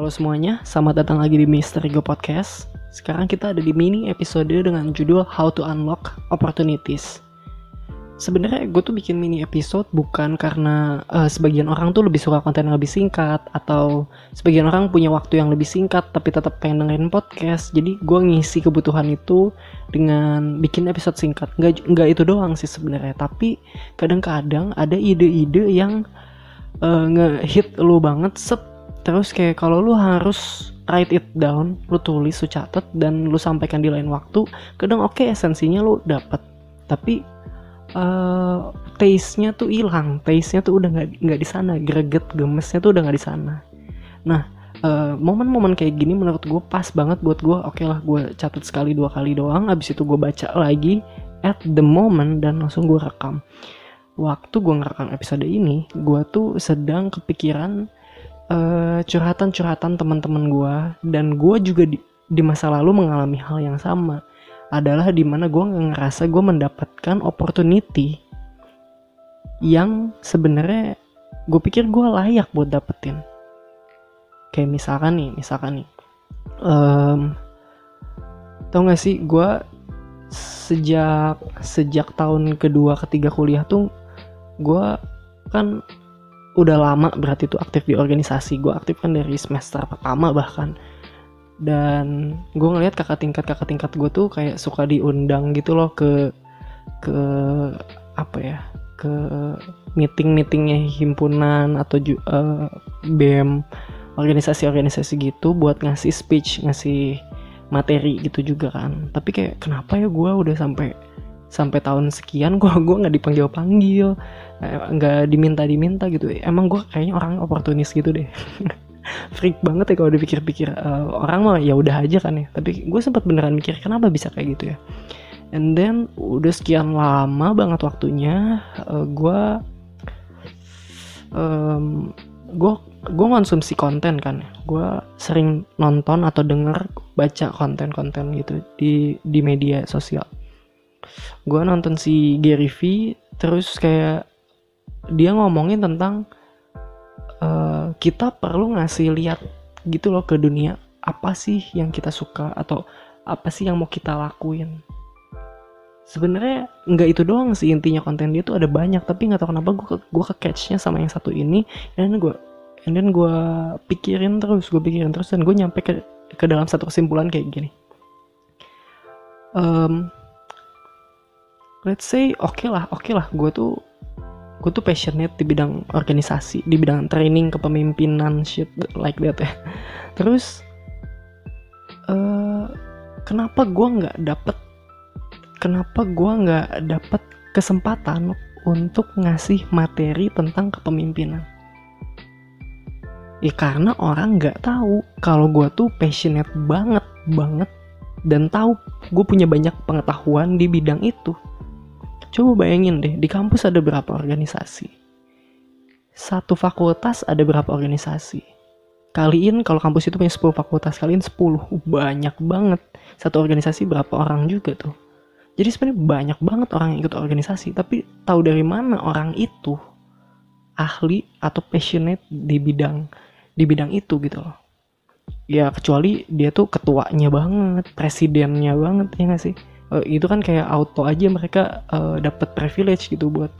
Halo semuanya, selamat datang lagi di Misteri Go Podcast. Sekarang kita ada di mini episode dengan judul How to Unlock Opportunities. Sebenarnya gue tuh bikin mini episode bukan karena uh, sebagian orang tuh lebih suka konten yang lebih singkat atau sebagian orang punya waktu yang lebih singkat tapi tetap pengen dengerin podcast. Jadi gue ngisi kebutuhan itu dengan bikin episode singkat. Nggak, nggak itu doang sih sebenarnya, tapi kadang-kadang ada ide-ide yang uh, nge-hit lu banget terus kayak kalau lu harus write it down lu tulis lu catat dan lu sampaikan di lain waktu kadang oke okay, esensinya lu dapet. Tapi uh, taste-nya tuh hilang taste-nya tuh udah nggak nggak di sana greget gemesnya tuh udah nggak di sana. Nah uh, momen-momen kayak gini menurut gue pas banget buat gue oke okay lah gue catat sekali dua kali doang abis itu gue baca lagi at the moment dan langsung gue rekam. Waktu gue ngerekam episode ini gue tuh sedang kepikiran uh, curhatan-curhatan teman-teman gue dan gue juga di, di masa lalu mengalami hal yang sama. Adalah di mana gue ngerasa gue mendapatkan opportunity yang sebenarnya gue pikir gue layak buat dapetin. Kayak misalkan nih misalkan nih. Um, tau gak sih gue sejak sejak tahun kedua ketiga kuliah tuh gue kan udah lama berarti tuh aktif di organisasi. Gue aktif kan dari semester pertama bahkan. Dan gue ngeliat kakak tingkat kakak tingkat gue tuh kayak suka diundang gitu loh ke ke apa ya ke meeting meetingnya himpunan atau uh, bem organisasi-organisasi gitu buat ngasih speech ngasih materi gitu juga kan. Tapi kayak kenapa ya gue udah sampai sampai tahun sekian gue gue nggak dipanggil panggil. Nggak diminta diminta gitu. Emang gue kayaknya orang oportunis gitu deh. Freak banget ya kalau dipikir-pikir. Uh, orang mah ya udah aja kan ya. Tapi gue sempat beneran mikir kenapa bisa kayak gitu ya? And then udah sekian lama banget waktunya uh, gue um, gue gue konsumsi konten kan gue sering nonton atau denger baca konten-konten gitu di di media sosial gue nonton si Gary V terus kayak dia ngomongin tentang uh, kita perlu ngasih lihat gitu loh ke dunia apa sih yang kita suka atau apa sih yang mau kita lakuin. Sebenarnya nggak itu doang sih intinya konten dia tuh ada banyak tapi nggak tahu kenapa gue gue ke catchnya sama yang satu ini dan gue and gue pikirin terus gue pikirin terus dan gue nyampe ke ke dalam satu kesimpulan kayak gini. Um, let's say oke okay lah oke okay lah gue tuh gue tuh passionate di bidang organisasi di bidang training kepemimpinan shit like that ya. Terus uh, kenapa gue nggak dapet kenapa gue nggak dapet kesempatan untuk ngasih materi tentang kepemimpinan? Ya karena orang nggak tahu kalau gue tuh passionate banget banget dan tahu gue punya banyak pengetahuan di bidang itu Coba bayangin deh, di kampus ada berapa organisasi? Satu fakultas ada berapa organisasi? Kaliin kalau kampus itu punya 10 fakultas, kalian 10. Banyak banget. Satu organisasi berapa orang juga tuh. Jadi sebenarnya banyak banget orang yang ikut organisasi, tapi tahu dari mana orang itu ahli atau passionate di bidang di bidang itu gitu loh. Ya kecuali dia tuh ketuanya banget, presidennya banget ya gak sih? Uh, itu kan kayak auto aja mereka uh, dapat privilege gitu buat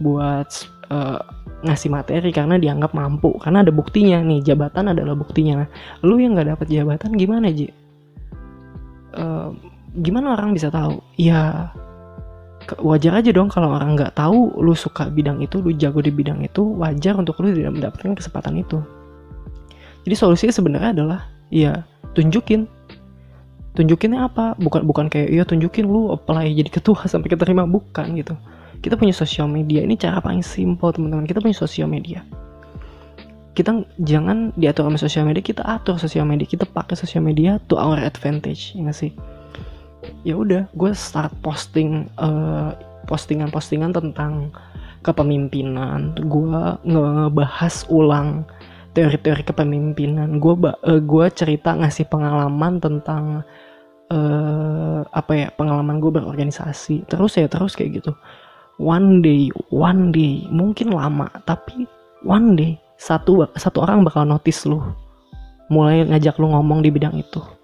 buat uh, ngasih materi karena dianggap mampu. Karena ada buktinya. Nih jabatan adalah buktinya. Nah, lu yang nggak dapat jabatan gimana ji? Uh, gimana orang bisa tahu? Ya wajar aja dong kalau orang nggak tahu lu suka bidang itu lu jago di bidang itu wajar untuk lu tidak mendapatkan kesempatan itu. Jadi solusinya sebenarnya adalah ya tunjukin tunjukinnya apa? Bukan bukan kayak iya tunjukin lu apply jadi ketua sampai keterima. Bukan gitu. Kita punya sosial media. Ini cara paling simpel teman-teman. Kita punya sosial media. Kita jangan diatur sama sosial media kita atur sosial media. Kita pakai sosial media to our advantage ya sih? Ya udah gue start posting uh, postingan-postingan tentang kepemimpinan. Gue ngebahas ulang teori-teori kepemimpinan. Gue uh, gue cerita ngasih pengalaman tentang uh, apa ya pengalaman gue berorganisasi. Terus ya terus kayak gitu. One day one day. Mungkin lama tapi one day satu satu orang bakal notice lu. Mulai ngajak lu ngomong di bidang itu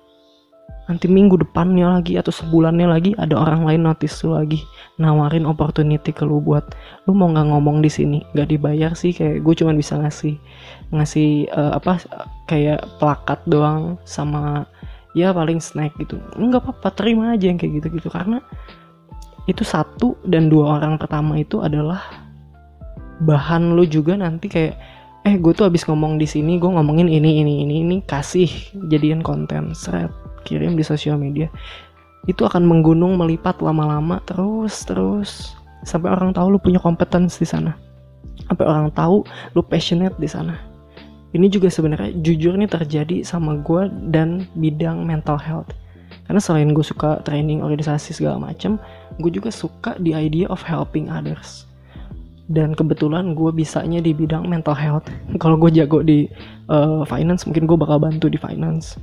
nanti minggu depannya lagi atau sebulannya lagi ada orang lain notice lu lagi nawarin opportunity ke lu buat lu mau nggak ngomong di sini? Nggak dibayar sih kayak gue cuma bisa ngasih ngasih uh, apa kayak plakat doang sama ya paling snack gitu. Nggak apa-apa terima aja yang kayak gitu gitu karena itu satu dan dua orang pertama itu adalah bahan lu juga nanti kayak eh gue tuh abis ngomong di sini gue ngomongin ini ini ini ini kasih jadian konten. Seret kirim di sosial media itu akan menggunung melipat lama-lama terus terus. Sampai orang tahu lu punya kompetensi di sana. Sampai orang tahu lu passionate di sana. Ini juga sebenarnya jujur nih terjadi sama gue dan bidang mental health. Karena selain gue suka training organisasi segala macam gue juga suka the idea of helping others. Dan kebetulan gue bisanya di bidang mental health. Kalau gue jago di uh, finance mungkin gue bakal bantu di finance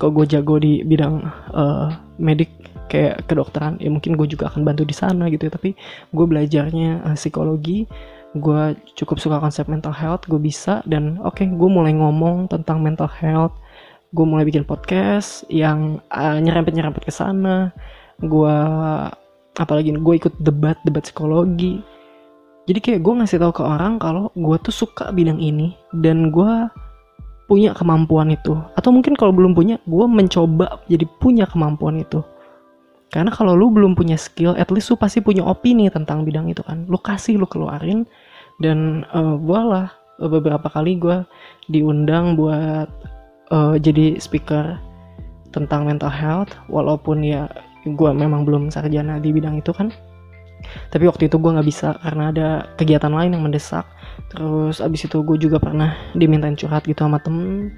kalau gue jago di bidang uh, medik kayak kedokteran ya mungkin gue juga akan bantu di sana gitu ya. tapi gue belajarnya uh, psikologi gue cukup suka konsep mental health gue bisa dan oke okay, gue mulai ngomong tentang mental health. Gue mulai bikin podcast yang uh, nyerempet nyerempet ke sana. Gue apalagi gue ikut debat debat psikologi. Jadi kayak gue ngasih tahu ke orang kalau gue tuh suka bidang ini dan gue punya kemampuan itu. Atau mungkin kalau belum punya gue mencoba jadi punya kemampuan itu. Karena kalau lu belum punya skill at least lu pasti punya opini tentang bidang itu kan. Lu kasih lu keluarin. Dan uh, voila beberapa kali gue diundang buat uh, jadi speaker tentang mental health. Walaupun ya gue memang belum sarjana di bidang itu kan. Tapi waktu itu gue nggak bisa karena ada kegiatan lain yang mendesak terus abis itu gue juga pernah dimintain curhat gitu sama temen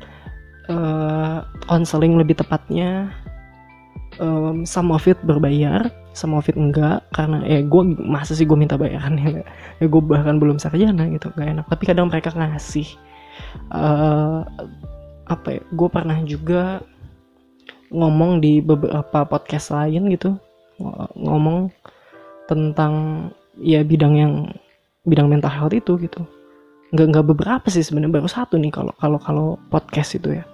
konseling uh, lebih tepatnya. Um, sama fit berbayar sama fit enggak karena eh gue masa sih gue minta bayaran ya? Ya gue bahkan belum sarjana gitu gak enak. Tapi kadang mereka ngasih uh, apa ya gue pernah juga ngomong di beberapa podcast lain gitu ngomong tentang ya bidang yang bidang mental health itu gitu. Nggak nggak beberapa sih sebenarnya baru satu nih kalau kalau kalau podcast itu ya.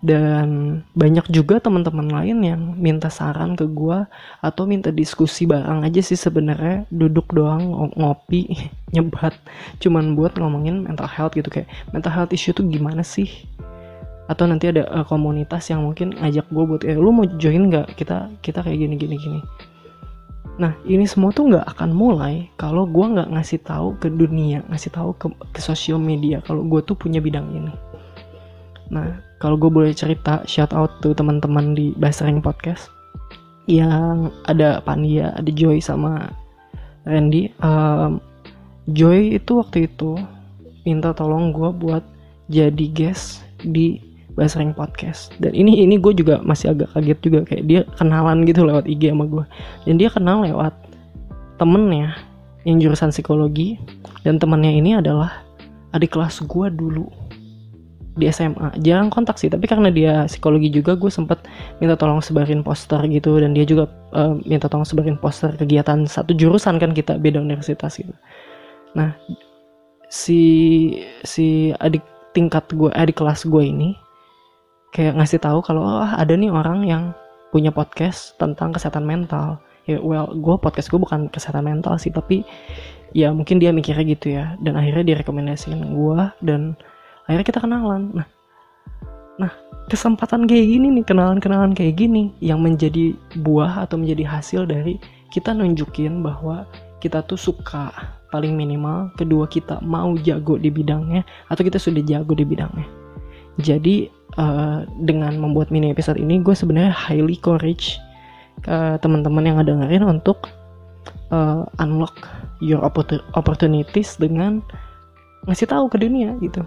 Dan banyak juga teman-teman lain yang minta saran ke gue atau minta diskusi bareng aja sih sebenarnya duduk doang ngopi nyebat cuman buat ngomongin mental health gitu. Kayak mental health issue tuh gimana sih? Atau nanti ada uh, komunitas yang mungkin ngajak gue buat eh lu mau join nggak? Kita kita kayak gini gini gini Nah ini semua tuh nggak akan mulai kalau gue nggak ngasih tahu ke dunia, ngasih tahu ke, ke sosial media kalau gue tuh punya bidang ini. Nah kalau gue boleh cerita shout out tuh teman-teman di Basring Podcast yang ada Pandia, ada Joy sama Randy. Um, Joy itu waktu itu minta tolong gue buat jadi guest di Basreng Podcast. Dan ini ini gue juga masih agak kaget juga kayak dia kenalan gitu lewat IG sama gue dan dia kenal lewat temennya yang jurusan psikologi dan temennya ini adalah adik kelas gue dulu di SMA jarang kontak sih tapi karena dia psikologi juga gue sempet minta tolong sebarin poster gitu. Dan dia juga uh, minta tolong sebarin poster kegiatan satu jurusan kan kita beda universitas gitu. Nah si si adik tingkat gue adik kelas gue ini kayak ngasih tahu kalau oh, ada nih orang yang punya podcast tentang kesehatan mental. Ya well gue podcast gue bukan kesehatan mental sih tapi ya mungkin dia mikirnya gitu ya. Dan akhirnya direkomendasiin gue dan akhirnya kita kenalan. Nah nah kesempatan kayak gini nih kenalan-kenalan kayak gini yang menjadi buah atau menjadi hasil dari kita nunjukin bahwa kita tuh suka paling minimal kedua kita mau jago di bidangnya atau kita sudah jago di bidangnya. Jadi uh, dengan membuat mini episode ini gue sebenarnya highly courage ke teman-teman yang dengerin untuk uh, unlock your opportunities dengan ngasih tahu ke dunia gitu.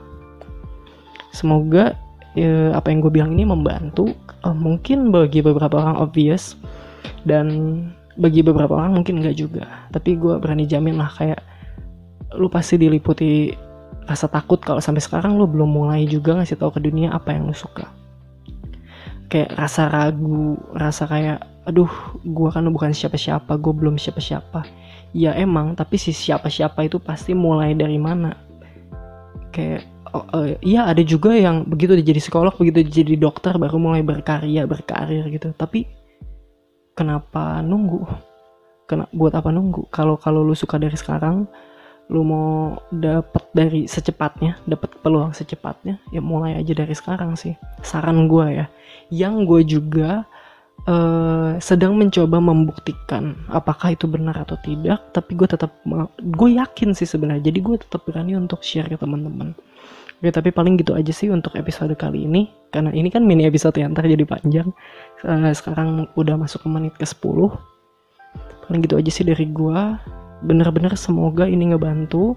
Semoga uh, apa yang gue bilang ini membantu. Uh, mungkin bagi beberapa orang obvious dan bagi beberapa orang mungkin enggak juga. Tapi gue berani jamin lah kayak lu pasti diliputi rasa takut kalau sampai sekarang lo belum mulai juga ngasih tahu ke dunia apa yang lo suka. Kayak rasa ragu rasa kayak aduh gue kan bukan siapa-siapa gue belum siapa-siapa. Ya emang tapi si siapa-siapa itu pasti mulai dari mana? Kayak oh, uh, iya ada juga yang begitu jadi psikolog begitu jadi dokter baru mulai berkarya berkarir gitu. Tapi kenapa nunggu? Kena buat apa nunggu? Kalau kalau lu suka dari sekarang lu mau dapet dari secepatnya dapet peluang secepatnya ya mulai aja dari sekarang sih saran gue ya yang gue juga uh, sedang mencoba membuktikan apakah itu benar atau tidak tapi gue tetap gue yakin sih sebenarnya jadi gue tetap berani untuk share ke teman-teman Oke, tapi paling gitu aja sih untuk episode kali ini. Karena ini kan mini episode yang terjadi panjang. Uh, sekarang udah masuk ke menit ke 10. Paling gitu aja sih dari gua. Bener-bener semoga ini ngebantu.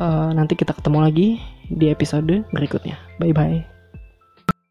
Uh, nanti kita ketemu lagi di episode berikutnya. Bye-bye.